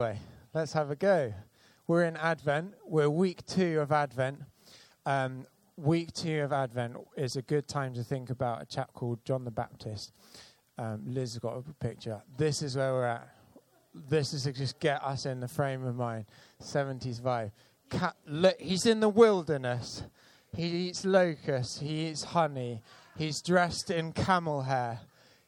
Anyway, let's have a go. We're in Advent. We're week two of Advent. Um, week two of Advent is a good time to think about a chap called John the Baptist. Um, Liz has got a picture. This is where we're at. This is to just get us in the frame of mind. 70s vibe. Cat, look, he's in the wilderness. He eats locusts. He eats honey. He's dressed in camel hair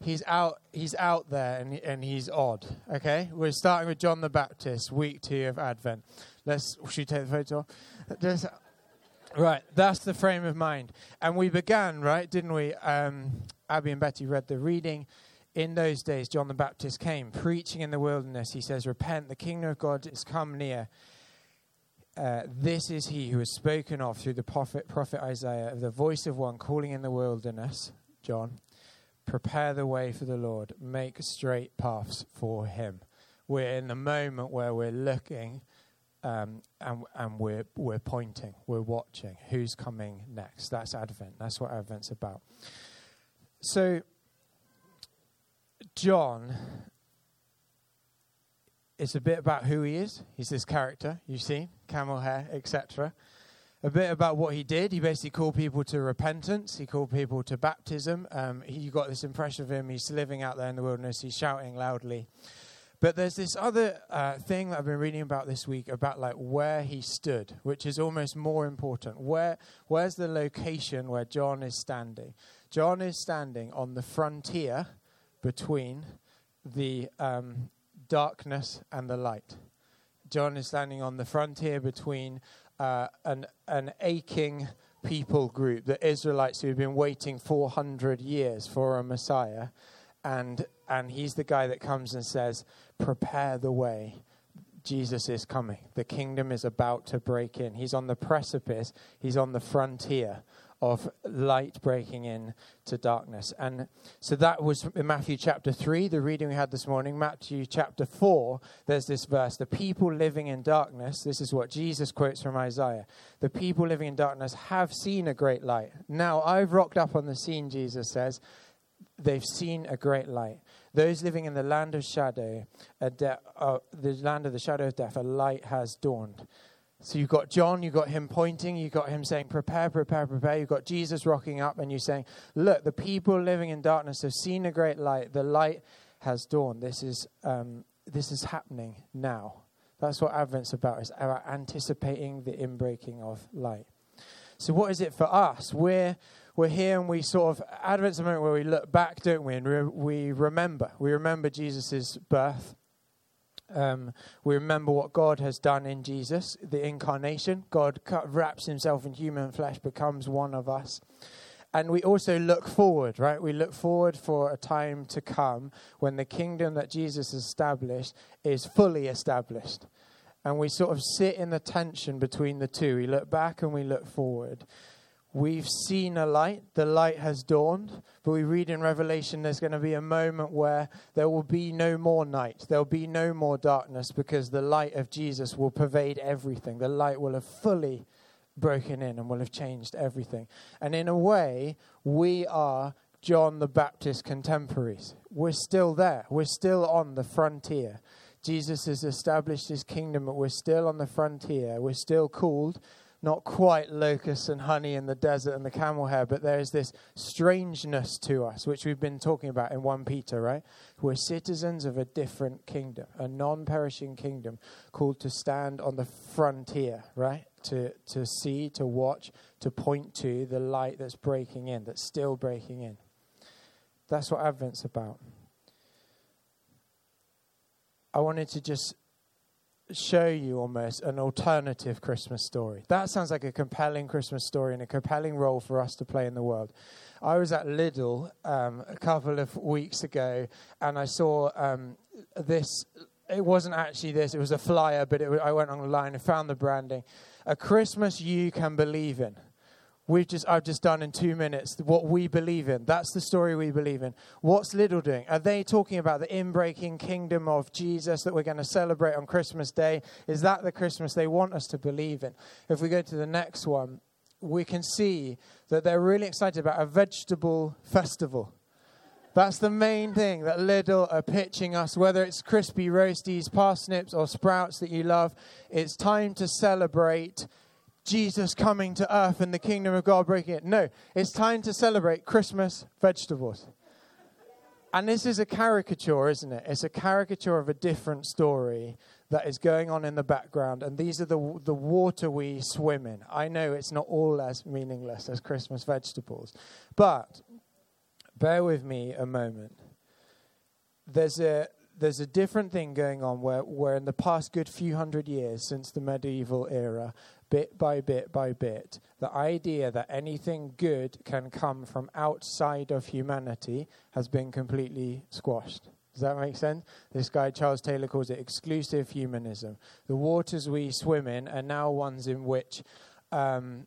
he's out he's out there and, and he's odd okay? We're starting with john the baptist week two of advent. Let's should we take the photo? Right that's the frame of mind. And we began right didn't we? Um, abby and betty read the reading. In those days john the baptist came preaching in the wilderness. He says repent the kingdom of god is come near. Uh, this is he who is spoken of through the prophet, prophet Isaiah, of the voice of one calling in the wilderness, John, prepare the way for the Lord, make straight paths for him. We're in the moment where we're looking um, and, and we're, we're pointing, we're watching who's coming next. That's Advent. That's what Advent's about. So, John is a bit about who he is. He's this character, you see, camel hair, etc a bit about what he did. He basically called people to repentance. He called people to baptism. Um, he, you got this impression of him. He's living out there in the wilderness. He's shouting loudly. But there's this other uh, thing that I've been reading about this week about like where he stood, which is almost more important. Where where's the location where John is standing? John is standing on the frontier between the um, darkness and the light. John is standing on the frontier between uh, an, an aching people group, the Israelites who have been waiting 400 years for a Messiah. And, and he's the guy that comes and says, Prepare the way. Jesus is coming. The kingdom is about to break in. He's on the precipice, he's on the frontier of light breaking in to darkness. And so that was in Matthew chapter 3, the reading we had this morning. Matthew chapter 4, there's this verse The people living in darkness, this is what Jesus quotes from Isaiah. The people living in darkness have seen a great light. Now I've rocked up on the scene, Jesus says. They've seen a great light. Those living in the land of shadow, de- uh, the land of the shadow of death, a light has dawned. So you've got John, you've got him pointing, you've got him saying, Prepare, prepare, prepare. You've got Jesus rocking up, and you're saying, Look, the people living in darkness have seen a great light. The light has dawned. This is, um, this is happening now. That's what Advent's about, is about anticipating the inbreaking of light. So, what is it for us? We're, we're here and we sort of, Advent's a moment where we look back, don't we? And re- we remember. We remember Jesus' birth. Um, we remember what God has done in Jesus, the incarnation. God wraps himself in human flesh, becomes one of us. And we also look forward, right? We look forward for a time to come when the kingdom that Jesus established is fully established. And we sort of sit in the tension between the two. We look back and we look forward. We've seen a light, the light has dawned, but we read in Revelation there's going to be a moment where there will be no more night, there'll be no more darkness because the light of Jesus will pervade everything. The light will have fully broken in and will have changed everything. And in a way, we are John the Baptist contemporaries. We're still there, we're still on the frontier. Jesus has established his kingdom, but we're still on the frontier. We're still called not quite locusts and honey in the desert and the camel hair, but there is this strangeness to us, which we've been talking about in 1 Peter, right? We're citizens of a different kingdom, a non perishing kingdom called to stand on the frontier, right? To, to see, to watch, to point to the light that's breaking in, that's still breaking in. That's what Advent's about. I wanted to just show you almost an alternative Christmas story. That sounds like a compelling Christmas story and a compelling role for us to play in the world. I was at Lidl um, a couple of weeks ago and I saw um, this. It wasn't actually this, it was a flyer, but it, I went online and found the branding. A Christmas you can believe in we've just I've just done in two minutes what we believe in. That's the story we believe in. What's Lidl doing? Are they talking about the inbreaking kingdom of Jesus that we're going to celebrate on Christmas Day? Is that the Christmas they want us to believe in? If we go to the next one, we can see that they're really excited about a vegetable festival. That's the main thing that Lidl are pitching us, whether it's crispy roasties, parsnips, or sprouts that you love. It's time to celebrate Jesus coming to earth and the kingdom of God breaking it. No, it's time to celebrate Christmas vegetables. And this is a caricature, isn't it? It's a caricature of a different story that is going on in the background. And these are the, the water we swim in. I know it's not all as meaningless as Christmas vegetables. But bear with me a moment. There's a, there's a different thing going on where, where in the past good few hundred years since the medieval era, bit by bit by bit, the idea that anything good can come from outside of humanity has been completely squashed. Does that make sense? This guy, Charles Taylor, calls it exclusive humanism. The waters we swim in are now ones in which, um,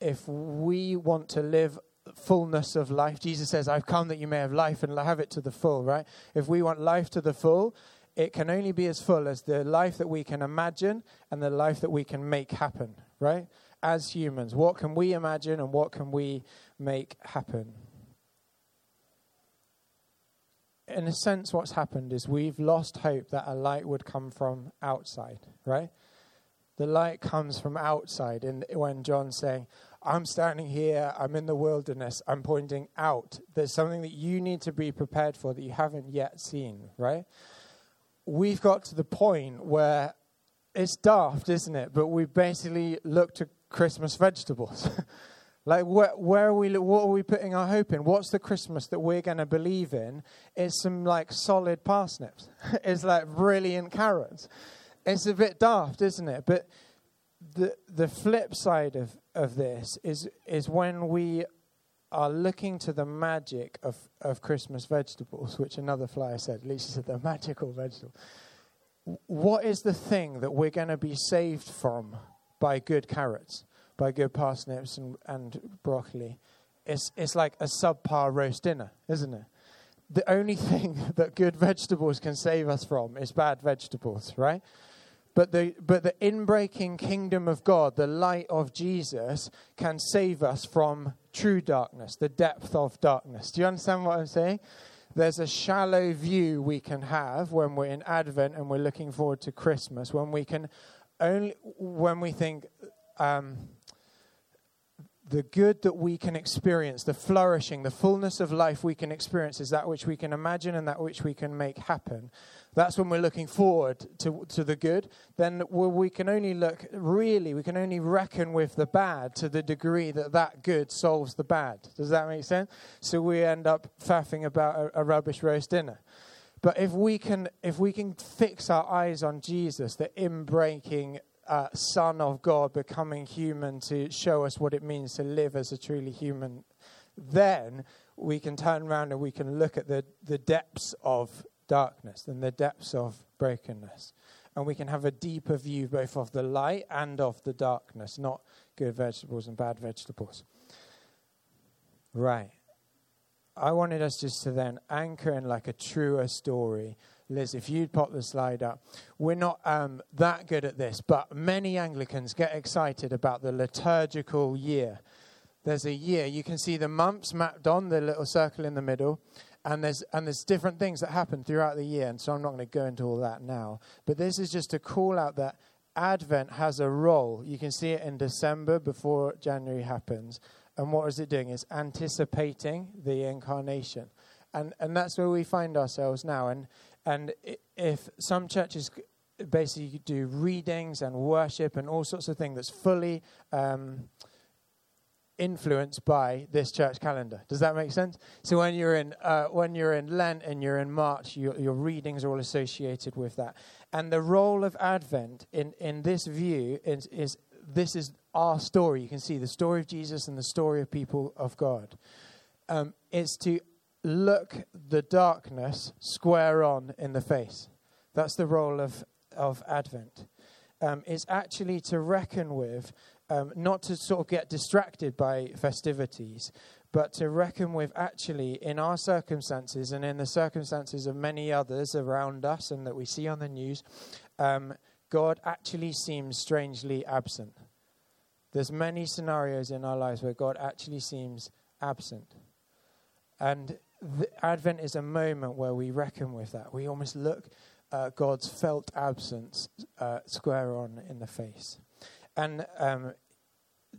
if we want to live fullness of life, Jesus says, I've come that you may have life and have it to the full, right? If we want life to the full, it can only be as full as the life that we can imagine and the life that we can make happen, right? As humans, what can we imagine and what can we make happen? In a sense, what's happened is we've lost hope that a light would come from outside, right? The light comes from outside. And when John's saying, I'm standing here, I'm in the wilderness, I'm pointing out, there's something that you need to be prepared for that you haven't yet seen, right? We've got to the point where it's daft, isn't it? But we've basically look to Christmas vegetables. like, where, where, are we? What are we putting our hope in? What's the Christmas that we're going to believe in? It's some like solid parsnips. it's like brilliant carrots. It's a bit daft, isn't it? But the the flip side of of this is is when we are looking to the magic of, of Christmas vegetables, which another flyer said, Lisa said they're magical vegetables. What is the thing that we're going to be saved from by good carrots, by good parsnips and, and broccoli? It's, it's like a subpar roast dinner, isn't it? The only thing that good vegetables can save us from is bad vegetables, right? But the, but the inbreaking kingdom of God, the light of Jesus, can save us from true darkness, the depth of darkness. Do you understand what I'm saying? There's a shallow view we can have when we're in Advent and we're looking forward to Christmas, when we can only, when we think, um, the good that we can experience, the flourishing, the fullness of life we can experience is that which we can imagine and that which we can make happen. That's when we're looking forward to, to the good. Then we can only look, really, we can only reckon with the bad to the degree that that good solves the bad. Does that make sense? So we end up faffing about a, a rubbish roast dinner. But if we can, if we can fix our eyes on Jesus, the inbreaking uh, Son of God becoming human to show us what it means to live as a truly human, then we can turn around and we can look at the, the depths of darkness and the depths of brokenness. And we can have a deeper view both of the light and of the darkness, not good vegetables and bad vegetables. Right. I wanted us just to then anchor in like a truer story Liz, if you'd pop the slide up. We're not um, that good at this, but many Anglicans get excited about the liturgical year. There's a year, you can see the months mapped on, the little circle in the middle, and there's, and there's different things that happen throughout the year, and so I'm not going to go into all that now. But this is just to call out that Advent has a role. You can see it in December before January happens. And what is it doing? It's anticipating the incarnation. And, and that's where we find ourselves now. And and if some churches basically do readings and worship and all sorts of things that's fully um, influenced by this church calendar. Does that make sense? So when you're in uh, when you're in Lent and you're in March, your, your readings are all associated with that. And the role of Advent in in this view is, is this is our story. You can see the story of Jesus and the story of people of God. Um, to look the darkness square on in the face. That's the role of, of Advent. Um, it's actually to reckon with, um, not to sort of get distracted by festivities, but to reckon with actually in our circumstances and in the circumstances of many others around us and that we see on the news, um, God actually seems strangely absent. There's many scenarios in our lives where God actually seems absent. And Advent is a moment where we reckon with that. We almost look uh, God's felt absence uh, square on in the face. And um,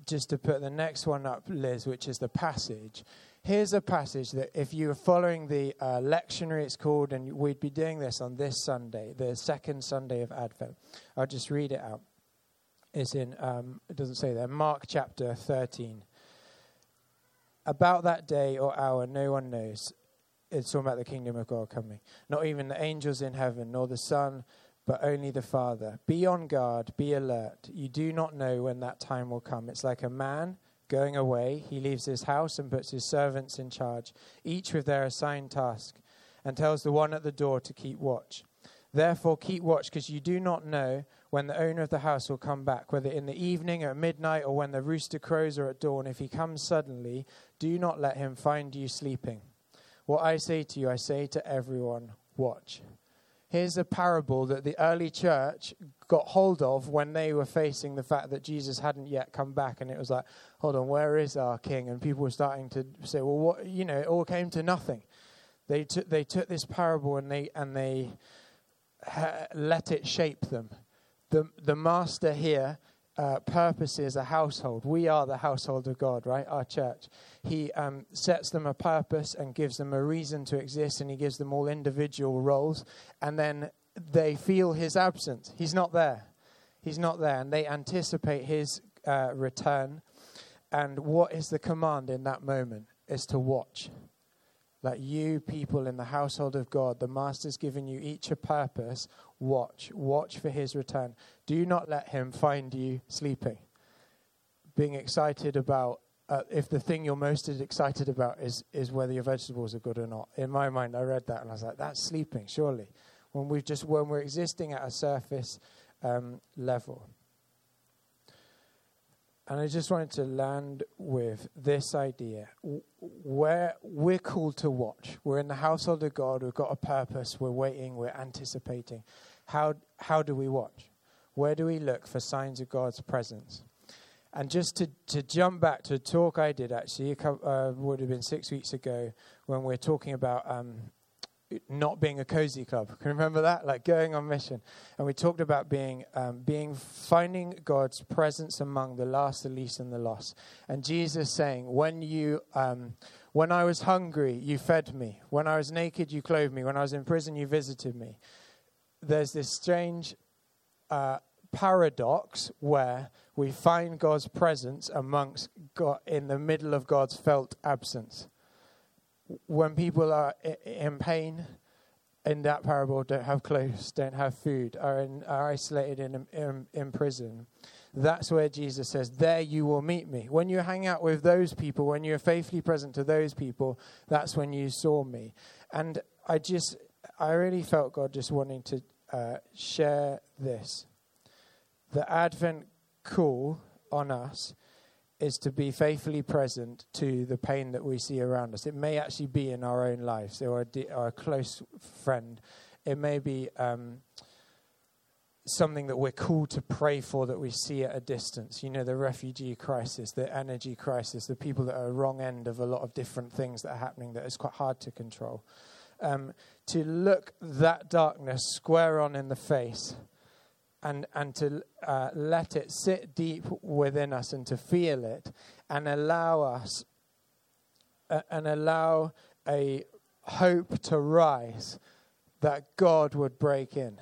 just to put the next one up, Liz, which is the passage. Here's a passage that, if you are following the uh, lectionary, it's called, and we'd be doing this on this Sunday, the second Sunday of Advent. I'll just read it out. It's in, um, it doesn't say there, Mark chapter 13. About that day or hour, no one knows. It's all about the kingdom of God coming. Not even the angels in heaven, nor the Son, but only the Father. Be on guard, be alert. You do not know when that time will come. It's like a man going away. He leaves his house and puts his servants in charge, each with their assigned task, and tells the one at the door to keep watch. Therefore, keep watch, because you do not know when the owner of the house will come back, whether in the evening or at midnight or when the rooster crows or at dawn. If he comes suddenly, do not let him find you sleeping. What I say to you, I say to everyone watch. Here's a parable that the early church got hold of when they were facing the fact that Jesus hadn't yet come back. And it was like, hold on, where is our king? And people were starting to say, well, what, you know, it all came to nothing. They took, they took this parable and they, and they ha- let it shape them. The, the master here uh, purposes a household. We are the household of God, right? Our church. He um, sets them a purpose and gives them a reason to exist, and He gives them all individual roles. And then they feel His absence. He's not there. He's not there. And they anticipate His uh, return. And what is the command in that moment? Is to watch. Like you people in the household of God, the Master's given you each a purpose. Watch. Watch for his return. Do not let him find you sleeping. Being excited about, uh, if the thing you're most excited about is, is whether your vegetables are good or not. In my mind, I read that and I was like, that's sleeping, surely. When, we just, when we're existing at a surface um, level. And I just wanted to land with this idea. Where we're called to watch. We're in the household of God. We've got a purpose. We're waiting. We're anticipating. How, how do we watch? Where do we look for signs of God's presence? And just to, to jump back to a talk I did actually, uh, would have been six weeks ago, when we are talking about um, not being a cozy club. Can you remember that? Like going on mission. And we talked about being, um, being, finding God's presence among the last, the least, and the lost. And Jesus saying, when you, um, when I was hungry, you fed me. When I was naked, you clothed me. When I was in prison, you visited me. There's this strange uh, paradox where we find God's presence amongst God in the middle of God's felt absence when people are in pain in that parable don't have clothes, don't have food, are, in, are isolated in, in, in prison, that's where Jesus says, There you will meet me. When you hang out with those people, when you're faithfully present to those people, that's when you saw me. And I just, I really felt God just wanting to uh, share this. The Advent call on us is to be faithfully present to the pain that we see around us. It may actually be in our own lives or a, de- or a close friend. It may be um, something that we're called to pray for that we see at a distance. You know, the refugee crisis, the energy crisis, the people that are wrong end of a lot of different things that are happening that is quite hard to control. Um, to look that darkness square on in the face and, and to uh, let it sit deep within us and to feel it and allow us uh, and allow a hope to rise that God would break in.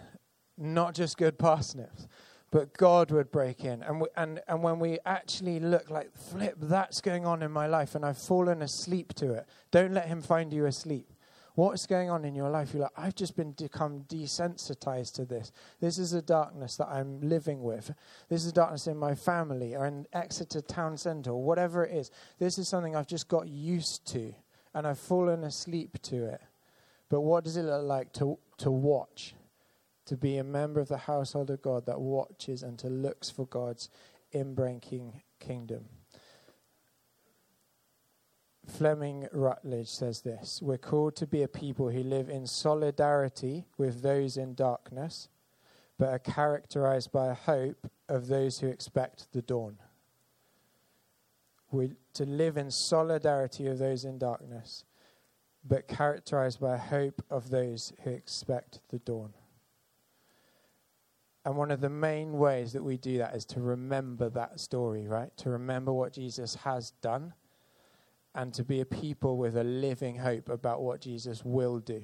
Not just good parsnips, but God would break in. And, we, and, and when we actually look like, flip, that's going on in my life, and I've fallen asleep to it, don't let Him find you asleep. What's going on in your life? You're like, I've just been become desensitized to this. This is a darkness that I'm living with. This is darkness in my family or in Exeter town centre or whatever it is. This is something I've just got used to and I've fallen asleep to it. But what does it look like to, to watch? To be a member of the household of God that watches and to looks for God's inbreaking kingdom. Fleming Rutledge says this We're called to be a people who live in solidarity with those in darkness, but are characterized by a hope of those who expect the dawn. We're to live in solidarity with those in darkness, but characterized by a hope of those who expect the dawn. And one of the main ways that we do that is to remember that story, right? To remember what Jesus has done and to be a people with a living hope about what Jesus will do.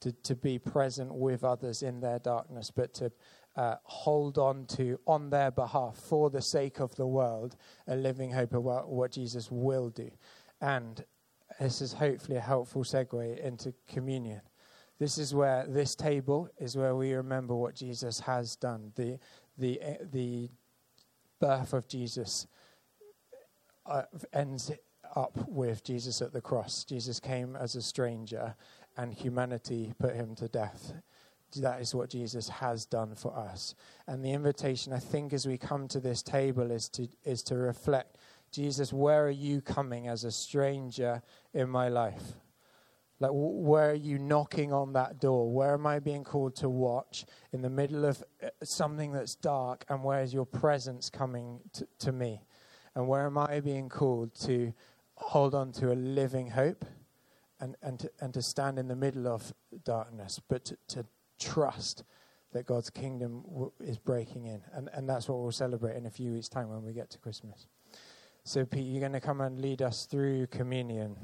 To, to be present with others in their darkness, but to uh, hold on to, on their behalf, for the sake of the world, a living hope about what what Jesus will do. And this is hopefully a helpful segue into communion. This is where this table is where we remember what Jesus has done. The the the birth of Jesus uh, ends up with Jesus at the cross. Jesus came as a stranger, and humanity put him to death. That is what Jesus has done for us. And the invitation, I think, as we come to this table, is to is to reflect Jesus, where are you coming as a stranger in my life? Like, where are you knocking on that door? Where am I being called to watch in the middle of uh, something that's dark? And where is your presence coming to, to me? And where am I being called to hold on to a living hope and, and, to, and to stand in the middle of darkness, but to, to trust that God's kingdom w- is breaking in? And, and that's what we'll celebrate in a few weeks' time when we get to Christmas. So, Pete, you're going to come and lead us through communion.